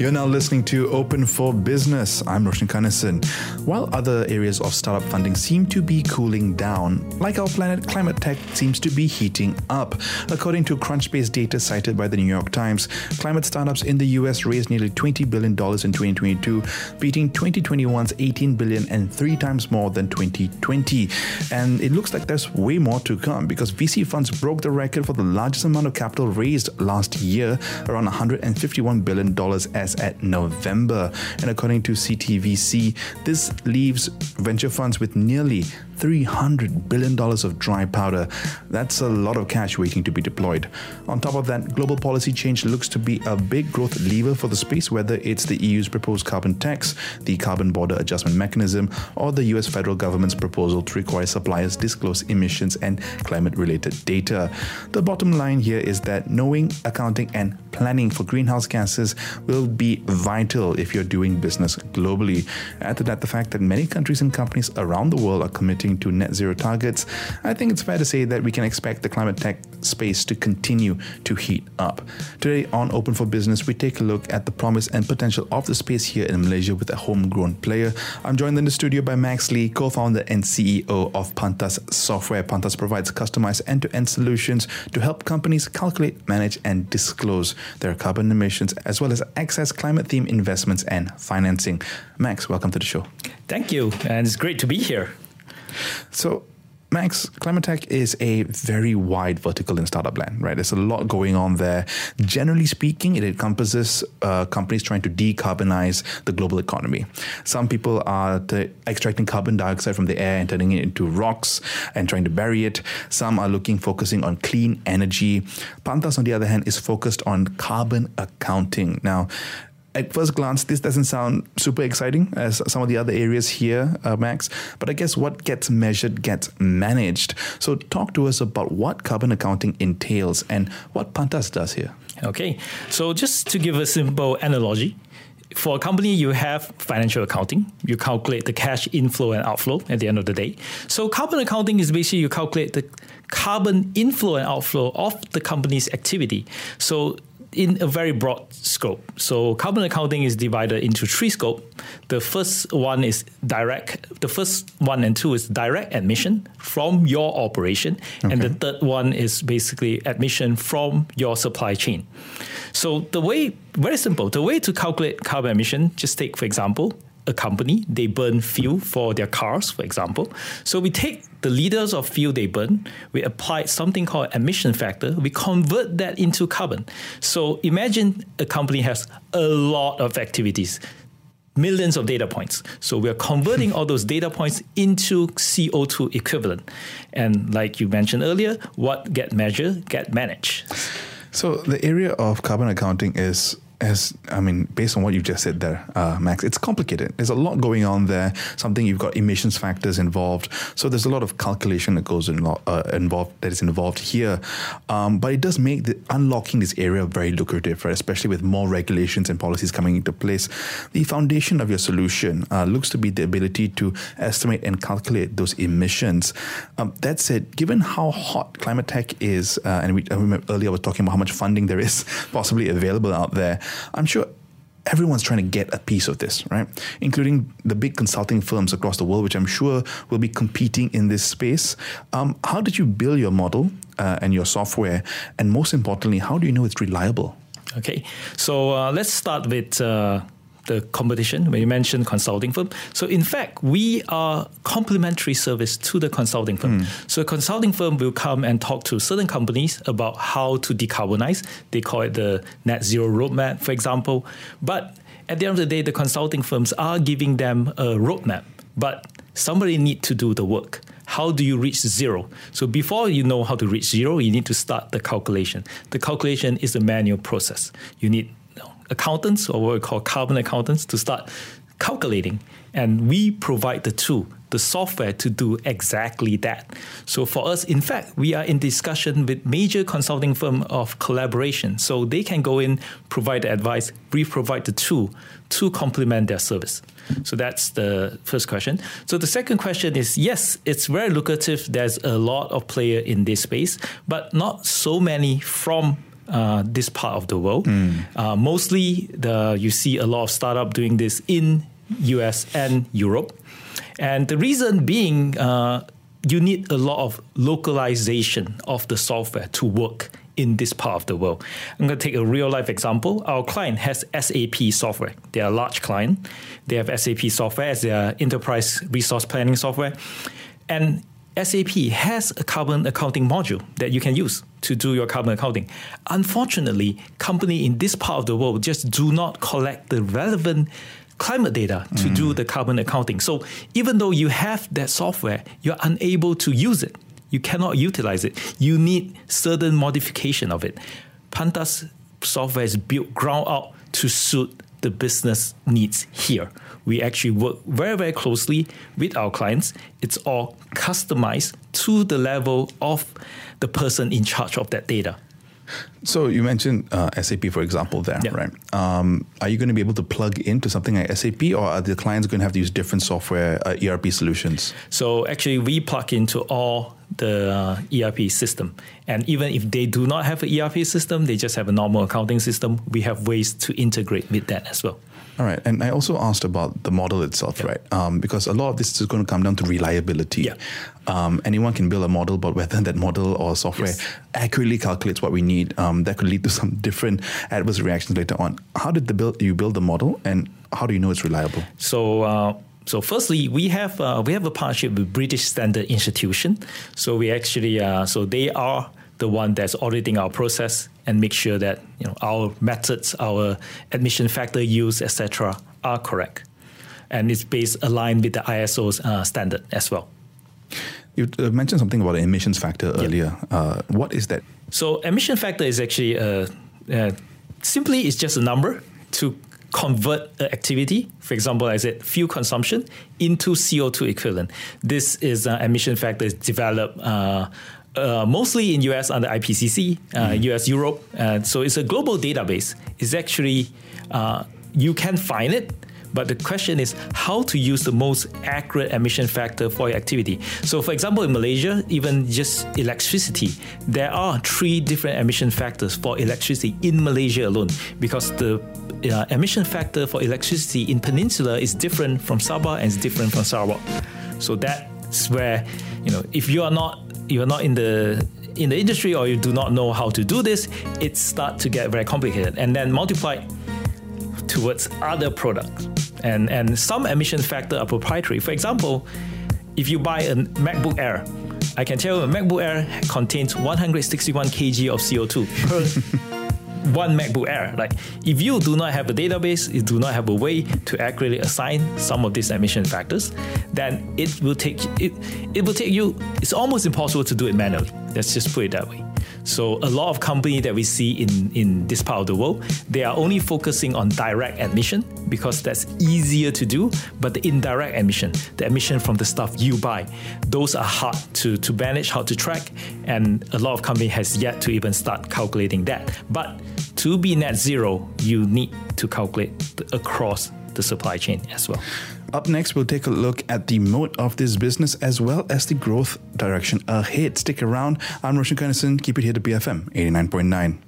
You're now listening to Open for Business. I'm Roshan Kanesan. While other areas of startup funding seem to be cooling down, like our planet, climate tech seems to be heating up. According to Crunchbase data cited by the New York Times, climate startups in the US raised nearly $20 billion in 2022, beating 2021's 18 billion and three times more than 2020. And it looks like there's way more to come because VC funds broke the record for the largest amount of capital raised last year, around $151 billion as at November. And according to CTVC, this leaves venture funds with nearly $300 billion of dry powder. That's a lot of cash waiting to be deployed. On top of that, global policy change looks to be a big growth lever for the space, whether it's the EU's proposed carbon tax, the carbon border adjustment mechanism, or the US federal government's proposal to require suppliers disclose emissions and climate related data. The bottom line here is that knowing, accounting, and planning for greenhouse gases will be vital if you're doing business globally. Add to that the fact that many countries and companies around the world are committing to net zero targets, I think it's fair to say that we can expect the climate tech space to continue to heat up. Today on Open for Business, we take a look at the promise and potential of the space here in Malaysia with a homegrown player. I'm joined in the studio by Max Lee, co founder and CEO of Pantas Software. Pantas provides customized end to end solutions to help companies calculate, manage, and disclose their carbon emissions, as well as access climate themed investments and financing. Max, welcome to the show. Thank you, and it's great to be here. So, Max, climate tech is a very wide vertical in startup land, right? There's a lot going on there. Generally speaking, it encompasses uh, companies trying to decarbonize the global economy. Some people are t- extracting carbon dioxide from the air and turning it into rocks and trying to bury it. Some are looking, focusing on clean energy. Pantas, on the other hand, is focused on carbon accounting. Now, at first glance, this doesn't sound super exciting as some of the other areas here, uh, Max. But I guess what gets measured gets managed. So, talk to us about what carbon accounting entails and what Pantas does here. Okay, so just to give a simple analogy, for a company, you have financial accounting. You calculate the cash inflow and outflow at the end of the day. So, carbon accounting is basically you calculate the carbon inflow and outflow of the company's activity. So, in a very broad scope. So carbon accounting is divided into three scope. The first one is direct. The first one and two is direct admission from your operation, okay. and the third one is basically admission from your supply chain. So the way very simple. The way to calculate carbon emission, just take for example a company, they burn fuel for their cars, for example. So we take the liters of fuel they burn, we apply something called emission factor, we convert that into carbon. So imagine a company has a lot of activities millions of data points. So we are converting all those data points into CO2 equivalent. And like you mentioned earlier, what get measured, get managed. So the area of carbon accounting is as I mean, based on what you just said there, uh, Max, it's complicated. There's a lot going on there. Something you've got emissions factors involved. So there's a lot of calculation that goes in, uh, involved that is involved here. Um, but it does make the, unlocking this area very lucrative, right? Especially with more regulations and policies coming into place. The foundation of your solution uh, looks to be the ability to estimate and calculate those emissions. Um, that said, given how hot climate tech is, uh, and we, I remember earlier I was talking about how much funding there is possibly available out there. I'm sure everyone's trying to get a piece of this, right? Including the big consulting firms across the world, which I'm sure will be competing in this space. Um, how did you build your model uh, and your software? And most importantly, how do you know it's reliable? Okay, so uh, let's start with uh, the competition when you mentioned consulting firm. So in fact, we are complementary service to the consulting firm. Mm. So a consulting firm will come and talk to certain companies about how to decarbonize. They call it the net zero roadmap, for example. But at the end of the day, the consulting firms are giving them a roadmap, but somebody need to do the work. How do you reach zero? So before you know how to reach zero, you need to start the calculation. The calculation is a manual process. You need accountants or what we call carbon accountants to start calculating, and we provide the tool the software to do exactly that. So for us, in fact, we are in discussion with major consulting firm of collaboration. So they can go in, provide the advice, we provide the tool to complement their service. So that's the first question. So the second question is yes, it's very lucrative. There's a lot of player in this space, but not so many from uh, this part of the world. Mm. Uh, mostly, the you see a lot of startup doing this in US and Europe. And the reason being, uh, you need a lot of localization of the software to work in this part of the world. I'm going to take a real life example. Our client has SAP software. They are a large client. They have SAP software as their enterprise resource planning software. And SAP has a carbon accounting module that you can use to do your carbon accounting. Unfortunately, company in this part of the world just do not collect the relevant climate data to mm. do the carbon accounting. So even though you have that software, you're unable to use it. You cannot utilize it. You need certain modification of it. Pantas software is built ground up to suit the business needs here. We actually work very, very closely with our clients. It's all customized to the level of the person in charge of that data. So you mentioned uh, SAP, for example, there, right? Um, are you going to be able to plug into something like SAP, or are the clients going to have to use different software uh, ERP solutions? So actually, we plug into all the uh, ERP system, and even if they do not have an ERP system, they just have a normal accounting system. We have ways to integrate with that as well. All right, and I also asked about the model itself, right? Um, because a lot of this is going to come down to reliability. Yeah. Um, anyone can build a model, but whether that model or software yes. accurately calculates what we need, um, that could lead to some different adverse reactions later on. How did the build you build the model, and how do you know it's reliable? So. Uh, so firstly, we have uh, we have a partnership with British Standard Institution. So we actually uh, so they are the one that's auditing our process and make sure that you know our methods, our admission factor use, etc., are correct, and it's based aligned with the ISO's uh, standard as well. You uh, mentioned something about the emissions factor earlier. Yep. Uh, what is that? So emission factor is actually a, uh, simply it's just a number to convert an activity, for example, I said fuel consumption, into CO2 equivalent. This is an emission factor developed uh, uh, mostly in US under IPCC, uh, mm. US, Europe. Uh, so it's a global database. It's actually, uh, you can find it, but the question is how to use the most accurate emission factor for your activity. So, for example, in Malaysia, even just electricity, there are three different emission factors for electricity in Malaysia alone because the uh, emission factor for electricity in Peninsula is different from Sabah and is different from Sarawak. So that's where, you know, if you are not you're not in the in the industry or you do not know how to do this, it starts to get very complicated. And then multiply towards other products. And, and some emission factor are proprietary. For example, if you buy a MacBook Air, I can tell you a MacBook Air contains 161 kg of CO2 per one MacBook Air. Like if you do not have a database, you do not have a way to accurately assign some of these emission factors, then it will take it it will take you it's almost impossible to do it manually. Let's just put it that way. So a lot of companies that we see in, in this part of the world, they are only focusing on direct admission because that's easier to do. But the indirect admission, the admission from the stuff you buy, those are hard to, to manage, hard to track. And a lot of company has yet to even start calculating that. But to be net zero, you need to calculate across the supply chain as well. Up next, we'll take a look at the moat of this business as well as the growth direction ahead. Stick around. I'm Roshan Kanesan. Keep it here to BFM 89.9.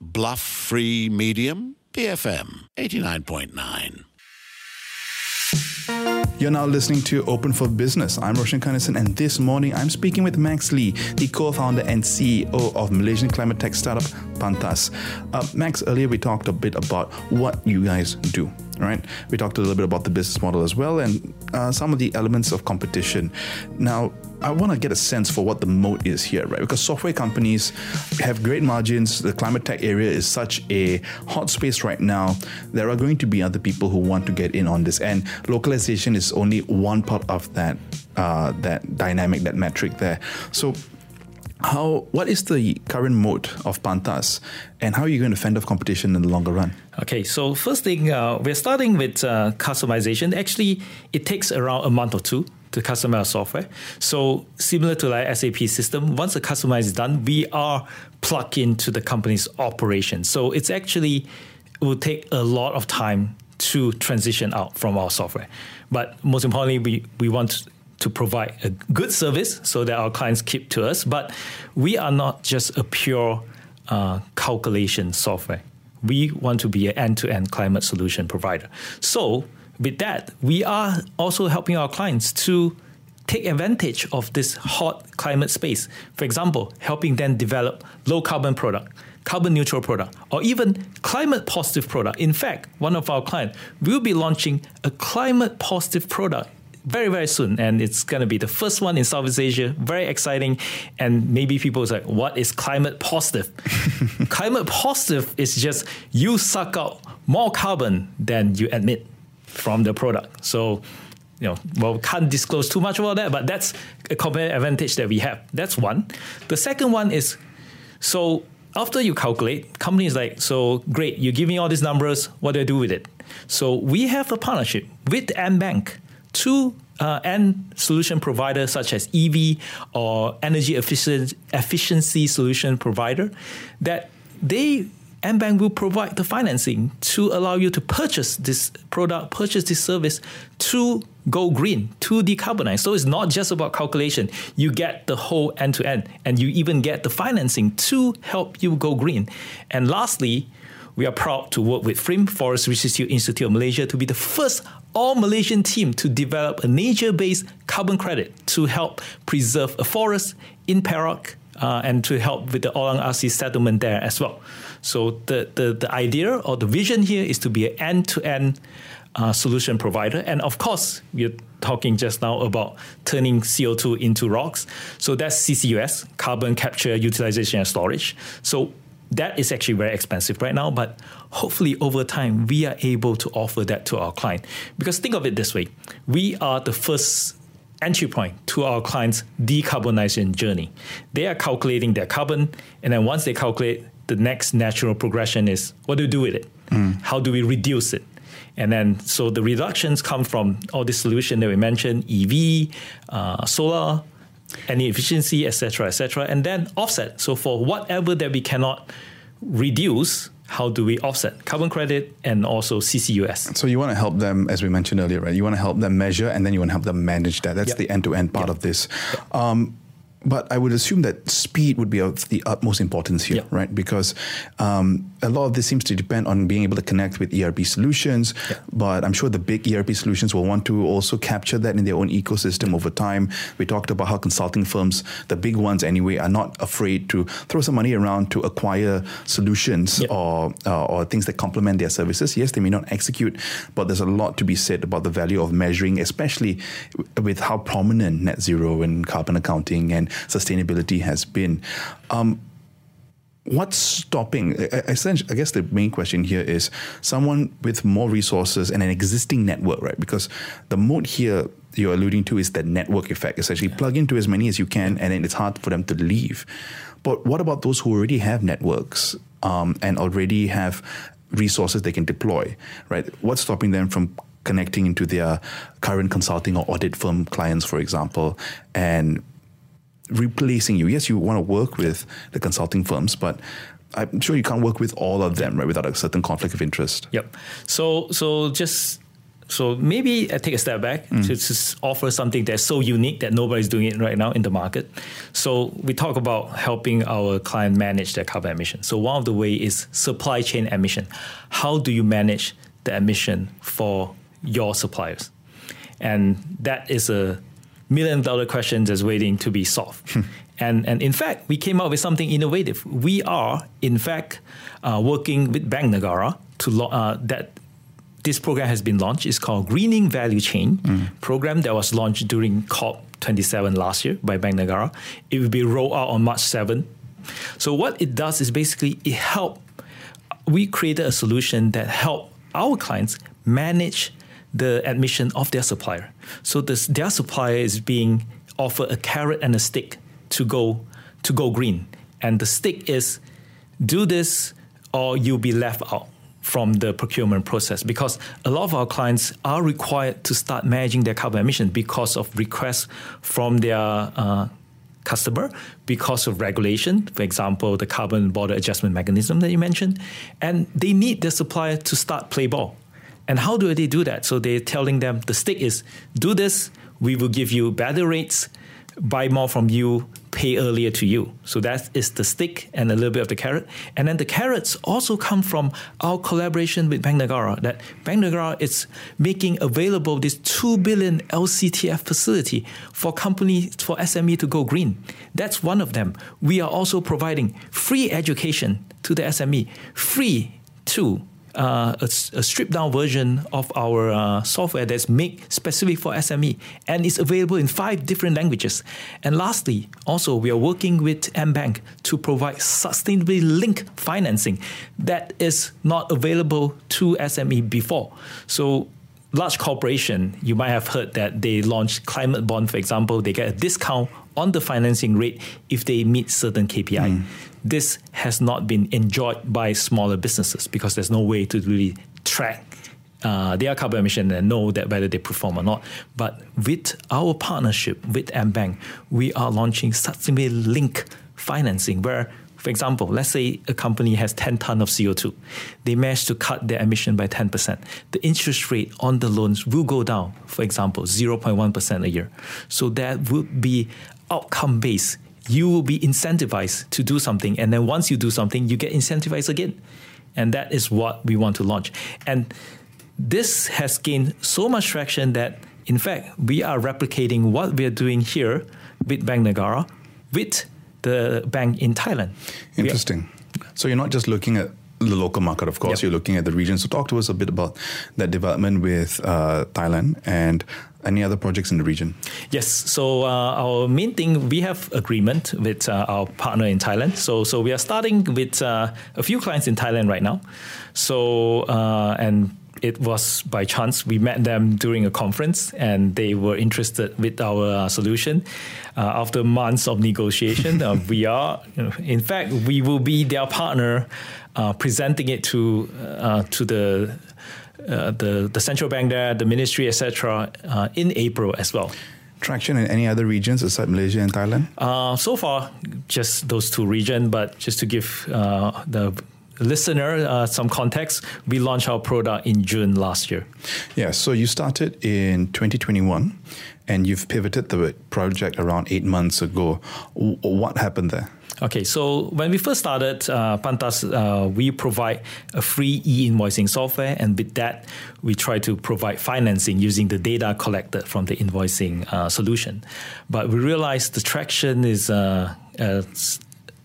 Bluff free medium, BFM 89.9. You're now listening to Open for Business. I'm Roshan Kanesan, and this morning I'm speaking with Max Lee, the co founder and CEO of Malaysian climate tech startup Pantas. Uh, Max, earlier we talked a bit about what you guys do right? We talked a little bit about the business model as well and uh, some of the elements of competition. Now, I want to get a sense for what the moat is here, right? Because software companies have great margins. The climate tech area is such a hot space right now. There are going to be other people who want to get in on this, and localization is only one part of that uh, that dynamic, that metric there. So how what is the current mode of Pantas, and how are you going to fend off competition in the longer run? Okay, so first thing, uh, we're starting with uh, customization. Actually, it takes around a month or two to customize software. So similar to like SAP system, once the customize is done, we are plugged into the company's operation. So it's actually it will take a lot of time to transition out from our software. But most importantly, we, we want to provide a good service so that our clients keep to us. But we are not just a pure uh, calculation software. We want to be an end-to-end climate solution provider. So with that, we are also helping our clients to take advantage of this hot climate space. For example, helping them develop low carbon product, carbon neutral product, or even climate positive product. In fact, one of our clients will be launching a climate positive product very very soon and it's going to be the first one in southeast asia very exciting and maybe people are like what is climate positive climate positive is just you suck out more carbon than you emit from the product so you know, well, we can't disclose too much about that, but that's a competitive advantage that we have. That's one. The second one is so after you calculate, companies like, so great, you give me all these numbers, what do I do with it? So we have a partnership with AmBank two uh, end solution providers such as EV or energy efficient, efficiency solution provider that they AmBank will provide the financing to allow you to purchase this product, purchase this service to go green, to decarbonize. So it's not just about calculation. You get the whole end to end, and you even get the financing to help you go green. And lastly, we are proud to work with FRIM, Forest Research Institute of Malaysia, to be the first all Malaysian team to develop a nature-based carbon credit to help preserve a forest in Perak uh, and to help with the Orang Asli settlement there as well. So the, the, the idea or the vision here is to be an end-to-end uh, solution provider. And of course, we're talking just now about turning CO2 into rocks. So that's CCUS, carbon capture, utilization, and storage. So that is actually very expensive right now, but hopefully over time we are able to offer that to our client. Because think of it this way we are the first entry point to our clients' decarbonization journey. They are calculating their carbon, and then once they calculate, the next natural progression is what do we do with it? Mm. How do we reduce it? And then, so the reductions come from all the solution that we mentioned EV, uh, solar, any efficiency, etc., etc., and then offset. So for whatever that we cannot reduce, how do we offset carbon credit and also CCUS? So you want to help them, as we mentioned earlier, right? You want to help them measure, and then you want to help them manage that. That's yep. the end-to-end part yep. of this. Yep. Um, but I would assume that speed would be of the utmost importance here, right? Because um, a lot of this seems to depend on being able to connect with ERP solutions. But I'm sure the big ERP solutions will want to also capture that in their own ecosystem over time. We talked about how consulting firms, the big ones anyway, are not afraid to throw some money around to acquire solutions or uh, or things that complement their services. Yes, they may not execute, but there's a lot to be said about the value of measuring, especially with how prominent net zero and carbon accounting and sustainability has been. Um, what's stopping? Essentially, I guess the main question here is someone with more resources and an existing network, right? Because the mode here you're alluding to is that network effect. Essentially, yeah. plug into as many as you can, and then it's hard for them to leave. But what about those who already have networks um, and already have resources they can deploy, right? What's stopping them from connecting into their current consulting or audit firm clients, for example, and replacing you. Yes, you want to work with the consulting firms, but I'm sure you can't work with all of them, right, without a certain conflict of interest. Yep. So, so just so maybe I take a step back mm. to just offer something that's so unique that nobody's doing it right now in the market. So we talk about helping our client manage their carbon emission. So one of the way is supply chain emission. How do you manage the emission for your suppliers? And that is a million dollar questions is waiting to be solved. Hmm. and, and in fact, we came up with something innovative. We are, in fact, uh, working with Bank Negara to lo- uh, that this program has been launched. It's called Greening Value Chain mm. program that was launched during COP 27 last year by Bank Negara. It will be rolled out on March 7. So what it does is basically it help. We created a solution that help our clients manage the admission of their supplier. So this, their supplier is being offered a carrot and a stick to go to go green. And the stick is do this or you'll be left out from the procurement process because a lot of our clients are required to start managing their carbon emission because of requests from their uh, customer because of regulation, for example, the carbon border adjustment mechanism that you mentioned, and they need their supplier to start play ball. And how do they do that? So they're telling them the stick is do this, we will give you better rates, buy more from you, pay earlier to you. So that is the stick and a little bit of the carrot. And then the carrots also come from our collaboration with Bank Negara. That Bank Negara is making available this two billion LCTF facility for companies for SME to go green. That's one of them. We are also providing free education to the SME, free to uh, a, a, stripped down version of our uh, software that's made specific for SME and is available in five different languages. And lastly, also we are working with AmBank to provide sustainably linked financing that is not available to SME before. So large corporation, you might have heard that they launch climate bond, for example, they get a discount on the financing rate if they meet certain KPI. Mm. This has not been enjoyed by smaller businesses because there's no way to really track uh, their carbon emission and know that whether they perform or not. But with our partnership with AmBank, we are launching sustainability link financing where for example, let's say a company has 10 ton of CO2. They manage to cut their emission by 10%. The interest rate on the loans will go down, for example, 0.1% a year. So that would be outcome based. You will be incentivized to do something. And then once you do something, you get incentivized again. And that is what we want to launch. And this has gained so much traction that, in fact, we are replicating what we are doing here with Bank Negara with the bank in Thailand. Interesting. So you're not just looking at the local market, of course, yep. you're looking at the region. So talk to us a bit about that development with uh, Thailand and any other projects in the region? Yes. So uh, our main thing, we have agreement with uh, our partner in Thailand. So so we are starting with uh, a few clients in Thailand right now. So uh, and it was by chance we met them during a conference and they were interested with our uh, solution uh, after months of negotiation uh, we are in fact we will be their partner uh, presenting it to uh, to the uh, the the central bank there the ministry etc in April as well traction in any other regions aside Malaysia and Thailand? Uh, so far, just those two regions. But just to give uh, the listener uh, some context, we launched our product in June last year. Yeah, so you started in 2021 and you've pivoted the project around eight months ago. what happened there? Okay, so when we first started uh, Pantas, uh, we provide a free e-invoicing software, and with that, we try to provide financing using the data collected from the invoicing uh, solution. But we realized the traction is uh,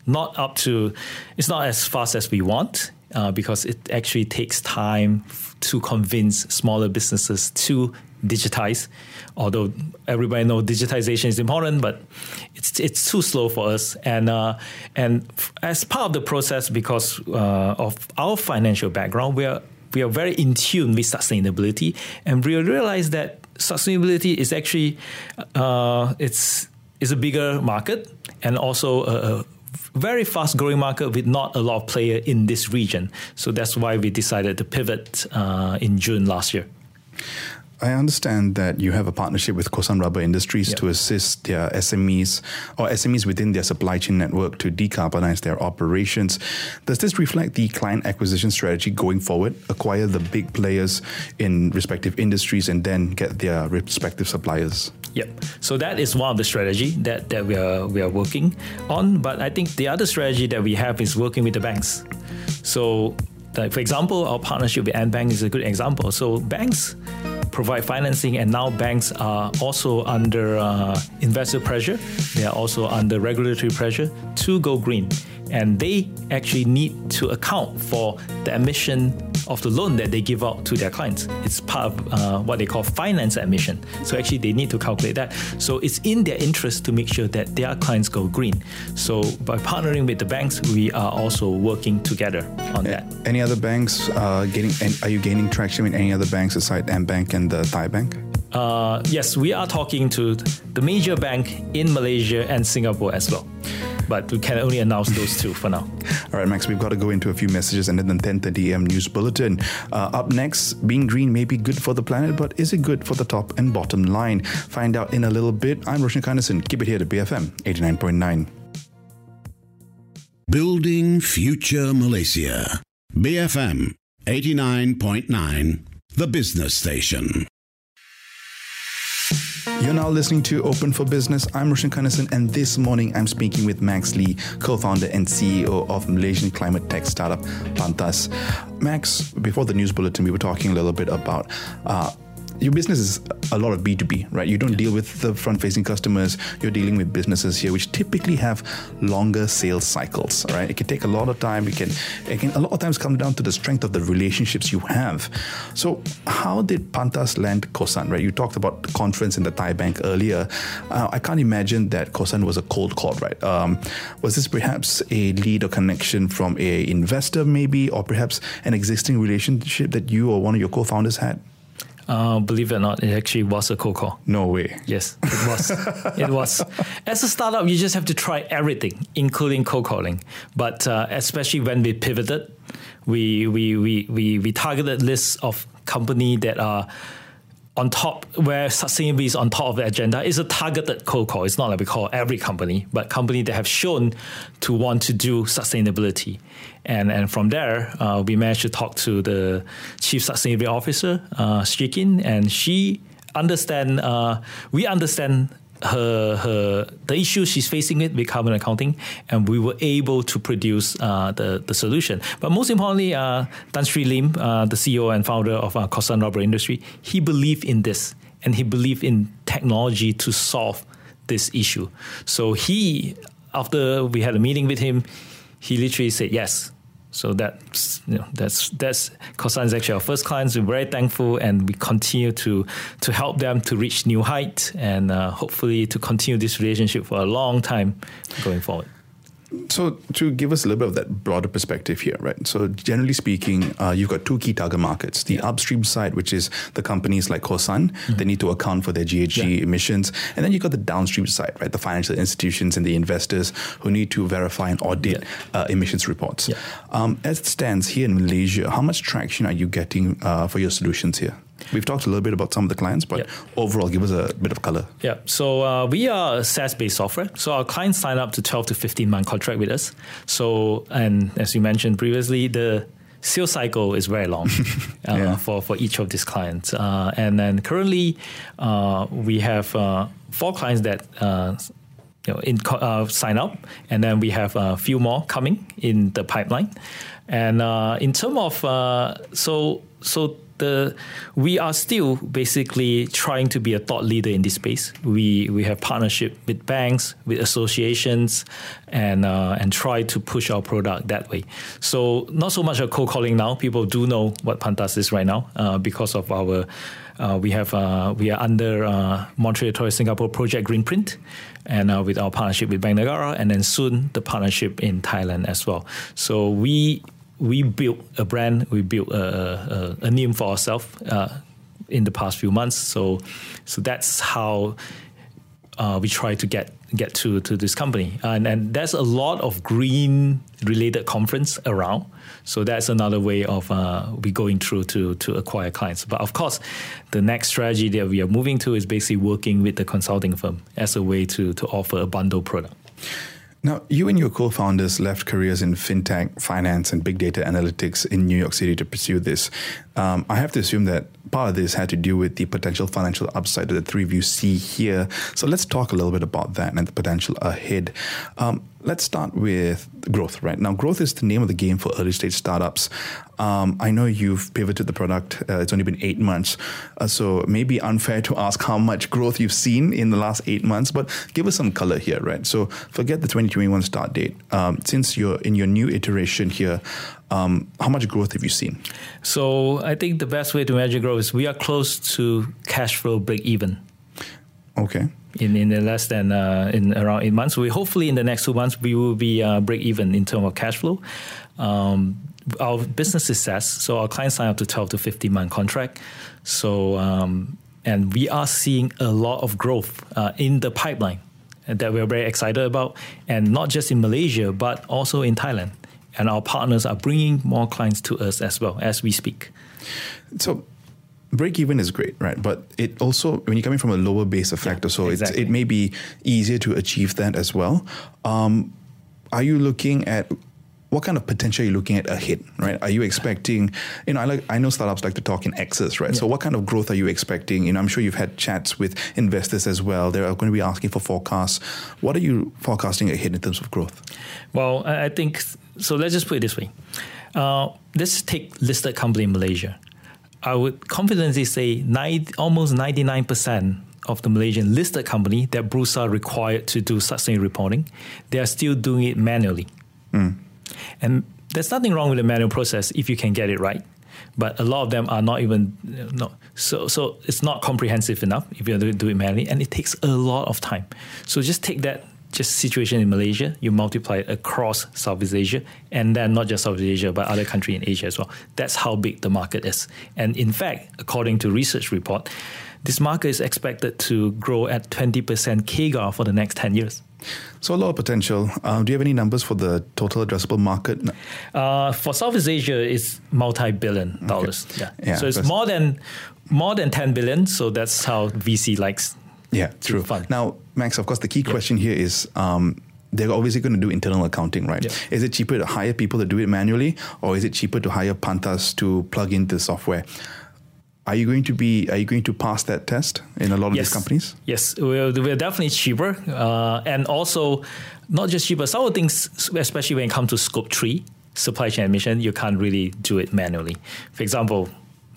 not up to, it's not as fast as we want uh, because it actually takes time to convince smaller businesses to digitize. Although everybody knows digitization is important, but it's it's too slow for us. And uh, and as part of the process, because uh, of our financial background, we are we are very in tune with sustainability, and we realize that sustainability is actually uh, it's a bigger market and also a, a very fast growing market with not a lot of player in this region. So that's why we decided to pivot uh, in June last year. I understand that you have a partnership with Kossan Rubber Industries yep. to assist their SMEs or SMEs within their supply chain network to decarbonize their operations. Does this reflect the client acquisition strategy going forward? Acquire the big players in respective industries and then get their respective suppliers? Yep. So that is one of the strategy that, that we are we are working on. But I think the other strategy that we have is working with the banks. So like for example, our partnership with AmBank is a good example. So banks provide financing, and now banks are also under uh, investor pressure. They are also under regulatory pressure to go green, and they actually need to account for the emission of the loan that they give out to their clients. It's part of uh, what they call finance emission. So actually, they need to calculate that. So it's in their interest to make sure that their clients go green. So by partnering with the banks, we are also working together on that. Any other banks uh, getting? Are you gaining traction with any other banks aside AmBank and the Thai Bank? Uh, yes, we are talking to the major bank in Malaysia and Singapore as well. But we can only announce those two for now. All right, Max, we've got to go into a few messages and then the 10:30 a.m. news bulletin. Uh, up next, being green may be good for the planet, but is it good for the top and bottom line? Find out in a little bit. I'm Roshan Kanesan. Keep it here to BFM 89.9. Building Future Malaysia. BFM 89.9, the business station. You're now listening to Open for Business. I'm Roshan Kanesan, and this morning I'm speaking with Max Lee, co founder and CEO of Malaysian climate tech startup Pantas. Max, before the news bulletin, we were talking a little bit about. Uh, your business is a lot of B2B, right? You don't deal with the front facing customers. You're dealing with businesses here, which typically have longer sales cycles, right? It can take a lot of time. It can, it can a lot of times come down to the strength of the relationships you have. So, how did Pantas land Kossan, right? You talked about the conference in the Thai Bank earlier. Uh, I can't imagine that Kossan was a cold call, right? Um, was this perhaps a lead or connection from a investor, maybe, or perhaps an existing relationship that you or one of your co founders had? Uh, believe it or not, it actually was a cold call. No way. Yes, it was. it was. As a startup, you just have to try everything, including cold calling. But uh, especially when we pivoted, we we we we, we targeted lists of company that are on top where sustainability is on top of the agenda is a targeted cold call. It's not like we call every company, but company that have shown to want to do sustainability. And and from there, uh, we managed to talk to the chief sustainability officer, uh, Shikin, and she understand. Uh, we understand her her the issue she's facing with with carbon accounting, and we were able to produce uh, the the solution. But most importantly, uh, Tan Sri Lim, uh, the CEO and founder of uh, Kossan Rubber Industry, he believed in this, and he believed in technology to solve this issue. So he, after we had a meeting with him, he literally said yes so that's you know that's that's Kossan is actually our first clients. We're very thankful, and we continue to to help them to reach new heights, and uh, hopefully to continue this relationship for a long time going forward. So, to give us a little bit of that broader perspective here, right? So, generally speaking, uh, you've got two key target markets the yeah. upstream side, which is the companies like Kossan, mm-hmm. they need to account for their GHG yeah. emissions. And then you've got the downstream side, right? The financial institutions and the investors who need to verify and audit yeah. uh, emissions reports. Um, as it stands here in Malaysia, how much traction are you getting uh, for your solutions here? We've talked a little bit about some of the clients, but overall, give us a bit of color. Yeah. So uh, we are a SaaS-based software. So our clients sign up to 12 to 15 month contract with us. So and as you mentioned previously, the sales cycle is very long uh, yeah. for, for each of these clients. Uh, and then currently, uh, we have uh, four clients that uh, you know, in, uh, sign up, and then we have a few more coming in the pipeline. And in terms of so so we are still basically trying to be a thought leader in this space. We we have partnership with banks, with associations, and uh, and try to push our product that way. So not so much a cold calling now. People do know what Pantas is right now uh, because of our. Uh, we have uh, we are under uh, Monetary Authority Singapore Project Greenprint, and uh, with our partnership with Bank Negara, and then soon the partnership in Thailand as well. So we we built a brand, we built a, a, a name for ourselves uh, in the past few months. So, so that's how uh, we try to get get to to this company, and and there's a lot of green related conference around. So that's another way of uh, we going through to to acquire clients. But of course, the next strategy that we are moving to is basically working with the consulting firm as a way to to offer a bundle product. Now, you and your co founders left careers in fintech, finance, and big data analytics in New York City to pursue this. Um, I have to assume that part of this had to do with the potential financial upside that the three of you see here. So let's talk a little bit about that and the potential ahead. Um, let's start with growth, right? Now, growth is the name of the game for early stage startups. Um, I know you've pivoted the product, uh, it's only been eight months. Uh, so maybe unfair to ask how much growth you've seen in the last eight months, but give us some color here, right? So forget the 2021 start date. Um, since you're in your new iteration here, um, how much growth have you seen? So I think the best way to measure growth is we are close to cash flow break even. Okay. In in less than uh, in around eight months, we hopefully in the next two months we will be uh, break even in terms of cash flow. Um, our business is SaaS, so our clients sign up to twelve to fifteen month contract. So um, and we are seeing a lot of growth uh, in the pipeline that we're very excited about, and not just in Malaysia but also in Thailand. And our partners are bringing more clients to us as well as we speak. So break even is great, right? But it also when you're coming from a lower base effect Yeah, or so, exactly. it's, it may be easier to achieve that as well. Um, are you looking at what kind of potential are you looking at ahead, right? Are you expecting, you know, I like I know startups like to talk in X's, right? So what kind of growth are you expecting? You know, I'm sure you've had chats with investors as well. They're going to be asking for forecasts. What are you forecasting ahead in terms of growth? Well, I I think so. Let's just put it this way. Uh, let's take listed company in Malaysia. I would confidently say nine, almost 99% of the Malaysian listed company that Bursa are required to do sustained reporting, they are still doing it manually. Hmm. And there's nothing wrong with the manual process if you can get it right. But a lot of them are not even no. So so it's not comprehensive enough if you do it manually, and it takes a lot of time. So just take that just situation in Malaysia, you multiply it across Southeast Asia, and then not just Southeast Asia but other country in Asia as well. That's how big the market is. And in fact, according to research report, this market is expected to grow at 20% CAGR for the next 10 years. So a lot of potential. Um, do you have any numbers for the total addressable market? Uh, for Southeast Asia, it's multi-billion dollars. Yeah. Yeah, so it's more than more than 10 billion. So that's how VC likes. Yeah, true. fund. Now, Max, of course, the key question here is um, they're obviously going to do internal accounting, right? Yeah. Is it cheaper to hire people to do it manually, or is it cheaper to hire pantas to plug into software? Are you going to be? Are you going to pass that test in a lot of yes. these companies? Yes, we're, we're definitely cheaper, uh, and also not just cheaper. Some of the things, especially when it comes to scope three, supply chain admission, you can't really do it manually. For example,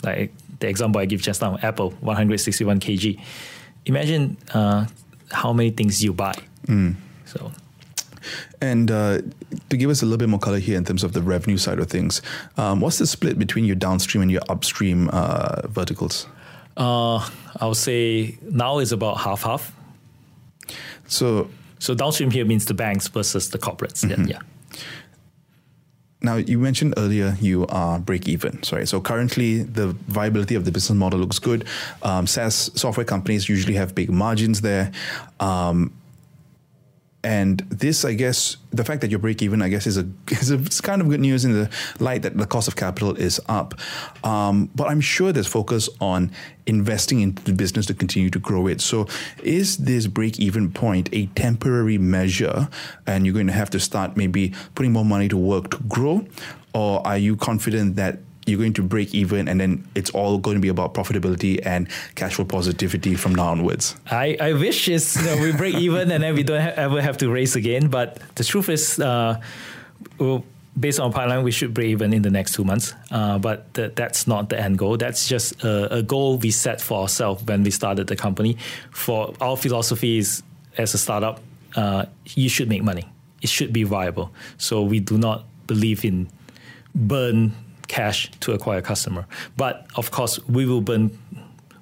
like the example I give just now, Apple, 161 kg. Imagine uh, how many things you buy. So And uh, to give us a little bit more color here in terms of the revenue side of things, um, what's the split between your downstream and your upstream uh, verticals? uh, I would say now is about half half. So So downstream here means the banks versus the corporates. Mm-hmm. Yeah, yeah. Now, you mentioned earlier you are break even. Sorry. So currently, the viability of the business model looks good. Um, SaaS software companies usually have big margins there. Um, and this, I guess, the fact that you're break even, I guess, is a is a, it's kind of good news in the light that the cost of capital is up. Um, but I'm sure there's focus on investing into the business to continue to grow it. So, is this break even point a temporary measure, and you're going to have to start maybe putting more money to work to grow, or are you confident that you're going to break even and then it's all going to be about profitability and cash flow positivity from now onwards? I, I wish it's, you know, we break even and then we don't ha- ever have to raise again. But the truth is, uh, based on pipeline, we should break even in the next two months. Uh, but th- that's not the end goal. That's just a, a goal we set for ourselves when we started the company. For our philosophy is, as a startup, uh, you should make money. It should be viable. So we do not believe in burn cash to acquire a customer. But of course, we will burn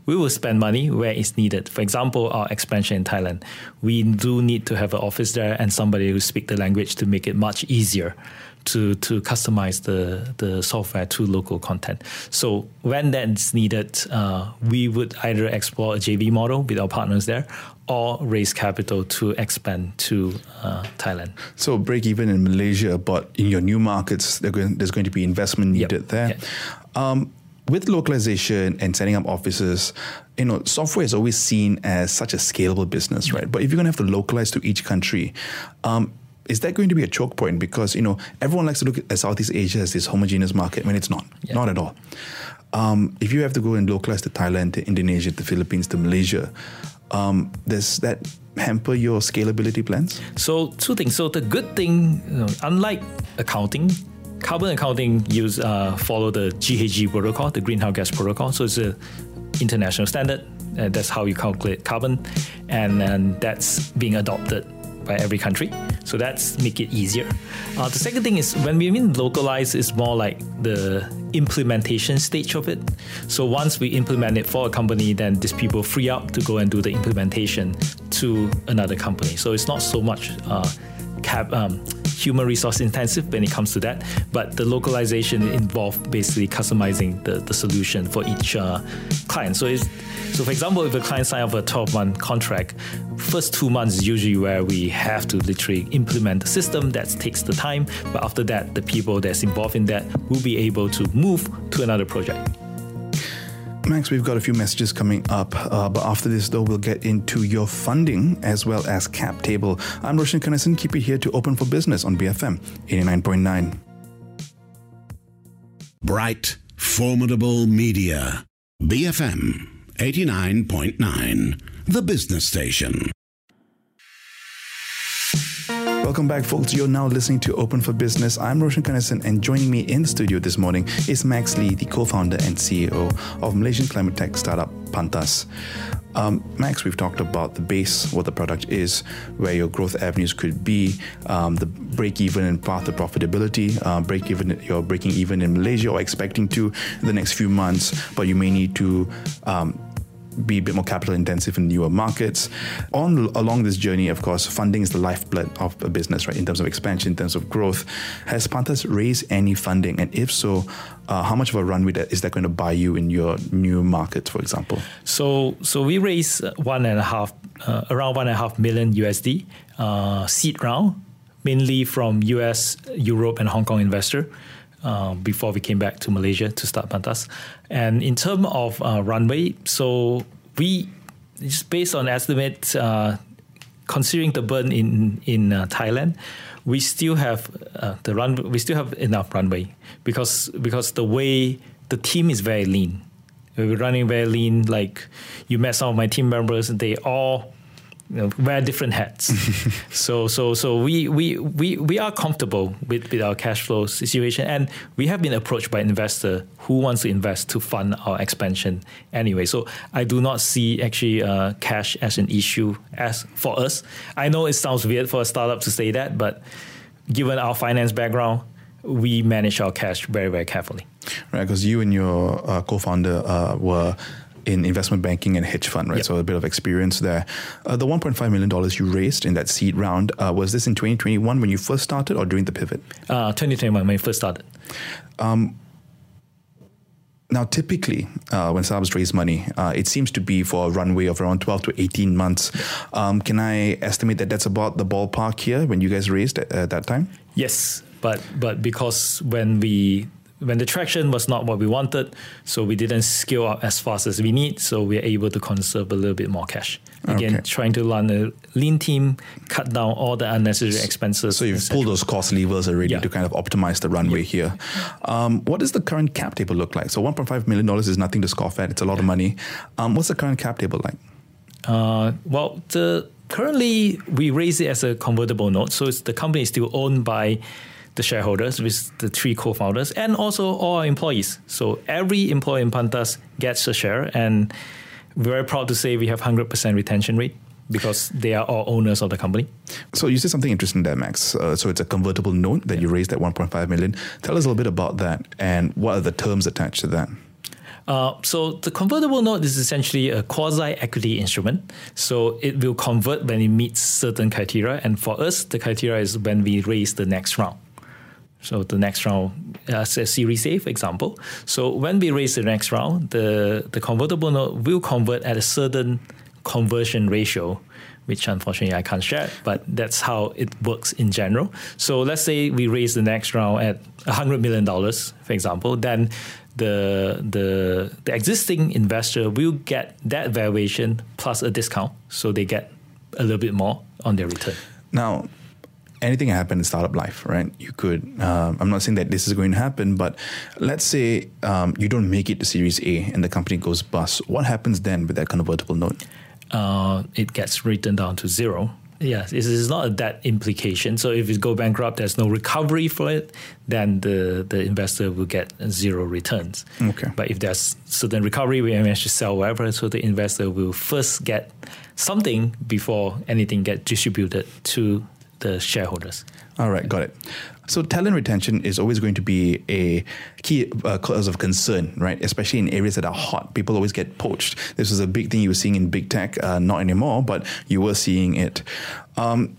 we will spend money where it's needed. For example, our expansion in Thailand, we do need to have an office there and somebody who speak the language to make it much easier to to customize the the software to local content. So when that's needed, uh, we would either explore a JV model with our partners there, or raise capital to expand to uh, Thailand. So break even in Malaysia, but in your new markets, going- there's going to be investment Yep. needed there. Yeah. Um, with localization and setting up offices, you know, software is always seen as such a scalable business, right? But if you're going to have to localize to each country, um, is that going to be a choke point? Because you know everyone likes to look at Southeast Asia as this homogeneous market when it's not, not at all. Um, if you have to go and localize to Thailand, to Indonesia, to Philippines, to Malaysia, um, does that hamper your scalability plans? So two things. So the good thing, you know, unlike accounting, carbon accounting use uh, follow the GHG protocol, the greenhouse gas protocol. So it's a international standard. Uh, that's how you calculate carbon, and then that's being adopted by every country. So that's make it easier. Uh, the second thing is when we mean localize, it's more like the implementation stage of it. So once we implement it for a company, then these people free up to go and do the implementation to another company. So it's not so much uh, cap, um, human resource intensive when it comes to that. But the localization involved basically customizing the, the solution for each uh, client. So, so for example, if a client sign up a 12 month contract, first two months is usually where we have to literally implement the system. That takes the time. But after that, the people that's involved in that will be able to move to another project. Max, we've got a few messages coming up, uh, but after this, though, we'll get into your funding as well as cap table. I'm Roshan Kanesan. Keep it here to Open for Business on BFM 89.9. Bright, formidable media. BFM 89.9, the business station. Welcome back, folks. You're now listening to Open for Business. I'm Roshan Kanesan, and joining me in the studio this morning is Max Lee, the co founder and CEO of Malaysian climate tech startup Pantas. Um, Max, we've talked about the base, what the product is, where your growth avenues could be, um, the break even and path to profitability, uh, break even, you're breaking even in Malaysia or expecting to in the next few months, but you may need to. Um, be a bit more capital intensive in newer markets. On along this journey, of course, funding is the lifeblood of a business, right? In terms of expansion, in terms of growth. Has Pantas raised any funding, and if so, uh, how much of a runway that is that going to buy you in your new markets, for example? So, so we raised one and a half, uh, around one and a half million USD uh, seed round, mainly from US, Europe, and Hong Kong investor. Uh, before we came back to Malaysia to start Pantas. And in terms of uh, runway, so we just based on estimate, uh, considering the burn in in uh, Thailand, we still have uh, the run. We still have enough runway because because the way the team is very lean. We're running very lean. Like you met some of my team members, they all you know, wear different hats. so so so we, we we we are comfortable with, with our cash flow situation and we have been approached by investor who wants to invest to fund our expansion anyway. So I do not see actually uh, cash as an issue as for us. I know it sounds weird for a startup to say that, but given our finance background, we manage our cash very very carefully. Right, because you and your uh, co-founder uh, were in investment banking and hedge fund, right? Yep. So a bit of experience there. Uh, the 1.5 million dollars you raised in that seed round uh, was this in 2021 when you first started, or during the pivot? Uh, 2021 when I first started. Um, now, typically, uh, when startups raise money, uh, it seems to be for a runway of around 12 to 18 months. Um, can I estimate that that's about the ballpark here when you guys raised at, at that time? Yes, but but because when we when the traction was not what we wanted, so we didn't scale up as fast as we need, so we're able to conserve a little bit more cash. Again, okay. trying to run a lean team, cut down all the unnecessary expenses. So you've pulled those cost levers already yeah. to kind of optimize the runway yeah. here. Um, what does the current cap table look like? So $1.5 million is nothing to scoff at. It's a lot of money. Um, what's the current cap table like? Uh, well, the currently we raise it as a convertible note, so the company is still owned by the shareholders with the three co-founders and also all our employees. So every employee in Pantas gets a share and we're very proud to say we have 100% retention rate because they are all owners of the company. So you said something interesting there, Max. Uh, so it's a convertible note that yeah. you raised at 1.5 million. Tell us a little bit about that and what are the terms attached to that? Uh, so the convertible note is essentially a quasi-equity instrument. So it will convert when it meets certain criteria, and for us, the criteria is when we raise the next round. So the next round, uh, Series A, for example. So when we raise the next round, the, the convertible note will convert at a certain conversion ratio, which unfortunately I can't share, but that's how it works in general. So let's say we raise the next round at $100 million, for example, then the, the, the existing investor will get that valuation plus a discount. So they get a little bit more on their return. Now, anything can happen in startup life, right? You could, um, I'm not saying that this is going to happen, but let's say um, you don't make it to Series A and the company goes bust. What happens then with that convertible note? Uh, it gets written down to zero. Yeah, this is not a debt implication. So if it go bankrupt, there's no recovery for it, then the, the investor will get zero returns. Okay. But if there's certain recovery, we manage to sell whatever, so the investor will first get something before anything get distributed to the shareholders. All right, got it. So talent retention is always going to be a key uh, cause of concern, right? Especially in areas that are hot. People always get poached. This was a big thing you were seeing in big tech, uh, not anymore, but you were seeing it. Um,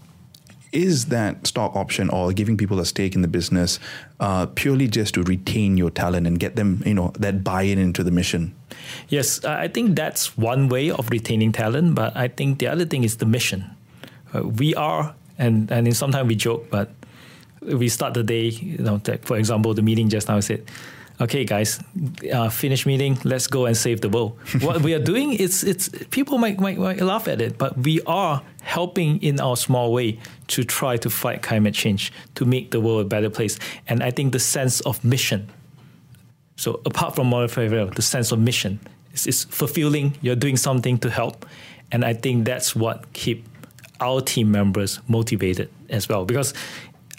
is that stock option or giving people a stake in the business uh, purely just to retain your talent and get them, you know, that buy-in into the mission? Yes, I think that's one way of retaining talent, but I think the other thing is the mission. Uh, we are, and and sometimes we joke, but we start the day. You know, for example, the meeting just now said okay, guys, uh, finish meeting. Let's go and save the world. what we are doing is it's people might, might, might laugh at it, but we are helping in our small way to try to fight climate change to make the world a better place. And I think the sense of mission. So apart from moral the sense of mission is, is fulfilling. You're doing something to help, and I think that's what keep our team members motivated as well. Because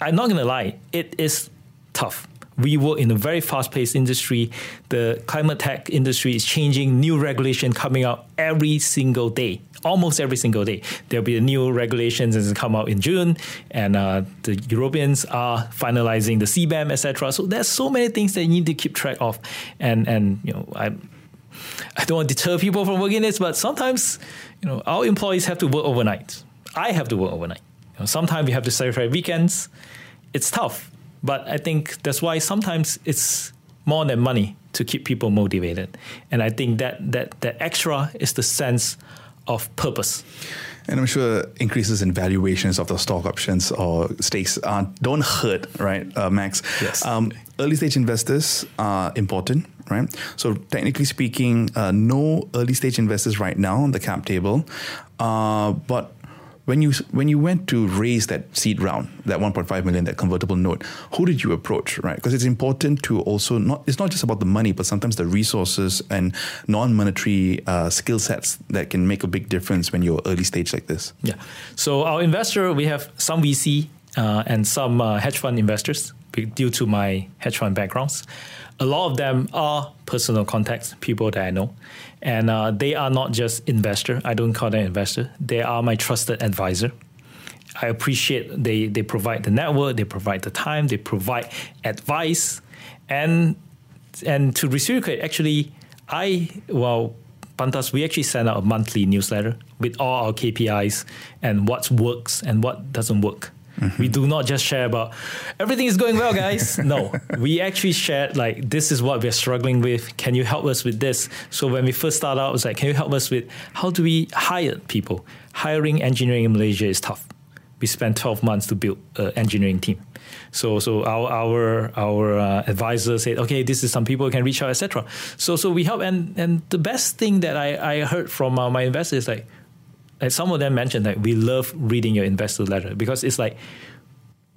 I'm not gonna lie, it is tough we work in a very fast-paced industry. The climate tech industry is changing. New regulation coming out every single day, almost every single day. There'll be new regulations that come out in June, and uh, the Europeans are finalizing the CBAM, etc. So there's so many things that you need to keep track of, and and you know I. I don't want to deter people from working this, but sometimes, you know, our employees have to work overnight. I have to work overnight. You know, sometimes we have to sacrifice weekends. It's tough but I think that's why sometimes it's more than money to keep people motivated. And I think that that that extra is the sense of purpose. And I'm sure increases in valuations of the stock options or stakes uh, don't hurt, right, uh, Max? Yes. Um, early stage investors are important, right? So technically speaking, uh, no early stage investors right now on the cap table, uh, but when you when you went to raise that seed round, that 1.5 million, that convertible note, who did you approach, right? Because it's important to also not it's not just about the money, but sometimes the resources and non-monetary uh, skill sets that can make a big difference when you're early stage like this. Yeah. So our investor, we have some VC uh, and some uh, hedge fund investors due to my hedge fund backgrounds. A lot of them are personal contacts, people that I know and uh, they are not just investor. I don't call them investor. They are my trusted advisor. I appreciate they they provide the network, they provide the time, they provide advice, and and to reciprocate, actually, I well. Pantas, we actually send out a monthly newsletter with all our KPIs and what works and what doesn't work. Mm-hmm. We do not just share about everything is going well, guys. no, we actually shared like this is what we're struggling with. Can you help us with this? So when we first started out, it was like, can you help us with how do we hire people? Hiring engineering in Malaysia is tough. We spent 12 months to build an engineering team. So so our our our uh, advisor said, okay, this is some people can reach out, etc. So so we help, and and the best thing that I, I heard from uh, my investors is like and some of them mentioned that we love reading your investor letter because it's like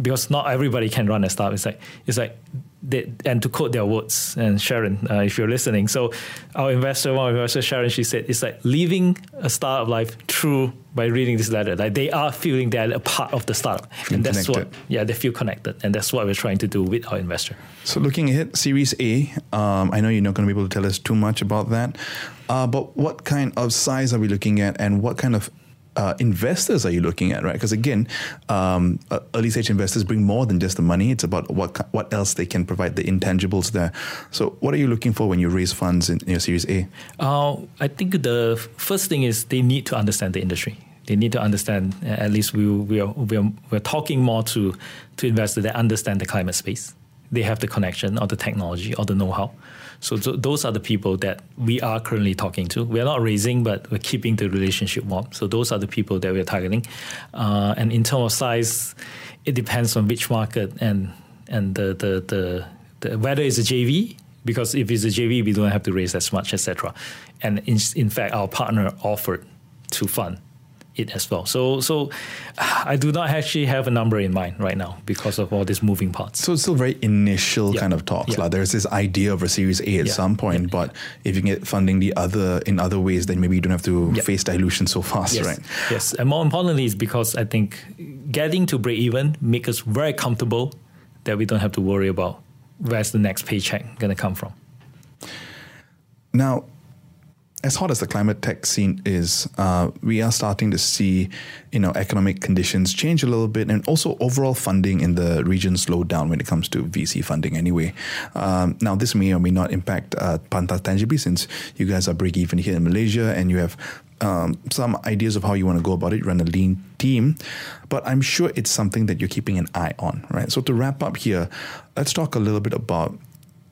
because not everybody can run a startup. It's like it's like they, and to quote their words and Sharon, uh, if you're listening. So our investor, one investor, Sharon, she said it's like living a startup life through by reading this letter. Like they are feeling they're a part of the startup, and that's connected. what yeah they feel connected, and that's what we're trying to do with our investor. So looking ahead, Series A. Um, I know you're not going to be able to tell us too much about that, uh, but what kind of size are we looking at, and what kind of uh, investors are you looking at, right? Because again, um, uh, early stage investors bring more than just the money. It's about what what else they can provide, the intangibles there. So, what are you looking for when you raise funds in, in your Series A? Uh, I think the first thing is they need to understand the industry. They need to understand. At least we we are we are we're talking more to to investors that understand the climate space. They have the connection or the technology or the know-how. So th- those are the people that we are currently talking to. We are not raising, but we're keeping the relationship warm. So those are the people that we're targeting. Uh, and in terms of size, it depends on which market and and the the, the, the whether it's a JV because if it's a JV, we don't have to raise as much, etc. And in, in fact, our partner offered to fund it as well. So, so I do not actually have a number in mind right now because of all these moving parts. So it's still very initial Yeah. kind of talks. Yeah. Like there's this idea of a Series A at Yeah. some point, but if you get funding the other in other ways, then maybe you don't have to face dilution so fast, Yes. right? Yes. And more importantly, is because I think getting to break even make us very comfortable that we don't have to worry about where's the next paycheck going to come from. Now, as hot as the climate tech scene is, uh, we are starting to see, you know, economic conditions change a little bit, and also overall funding in the region slow down when it comes to VC funding. Anyway, um, now this may or may not impact uh, Pantas tangibly, since you guys are break even here in Malaysia, and you have um, some ideas of how you want to go about it, run a lean team, but I'm sure it's something that you're keeping an eye on, right? So to wrap up here, let's talk a little bit about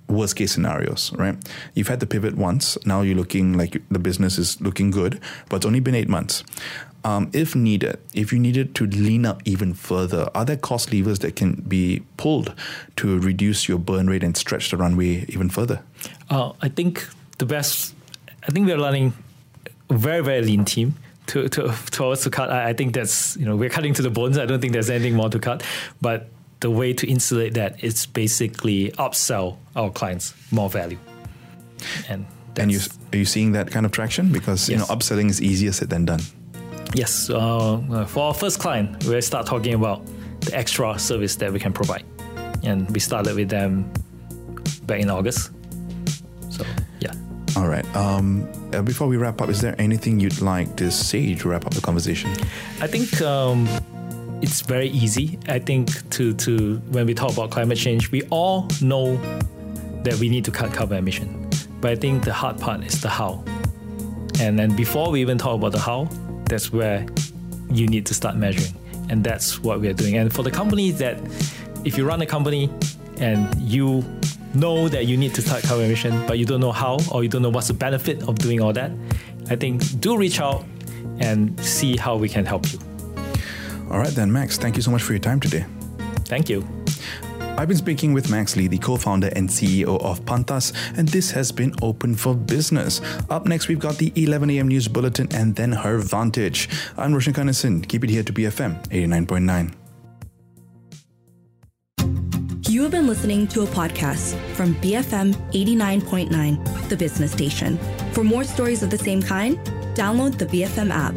worst case scenarios, right? You've had the pivot once. Now you're looking like the business is looking good, but it's only been eight months. Um, if needed, if you needed to lean up even further, are there cost levers that can be pulled to reduce your burn rate and stretch the runway even further? Uh, I think the best, I think we're running a very, very lean team to, to, to us to cut. I, I think that's, you know, we're cutting to the bones. I don't think there's anything more to cut. But the way to insulate that is basically upsell our clients more value. And and you are you seeing that kind of traction because yes. you know upselling is easier said than done. Yes, uh, for our first client, we start talking about the extra service that we can provide, and we started with them back in August. So yeah. All right. Um, uh, before we wrap up, is there anything you'd like to say to wrap up the conversation? I think. Um, it's very easy. I think to to when we talk about climate change, we all know that we need to cut carbon emission. But I think the hard part is the how. And then before we even talk about the how, that's where you need to start measuring. And that's what we are doing. And for the companies that if you run a company and you know that you need to start carbon emission, but you don't know how or you don't know what's the benefit of doing all that, I think do reach out and see how we can help you. All right, then, Max, thank you so much for your time today. Thank you. I've been speaking with Max Lee, the co founder and CEO of Pantas, and this has been Open for Business. Up next, we've got the 11 a.m. news bulletin and then her vantage. I'm Roshan Kanesan. Keep it here to BFM 89.9. You have been listening to a podcast from BFM 89.9, the business station. For more stories of the same kind, download the BFM app.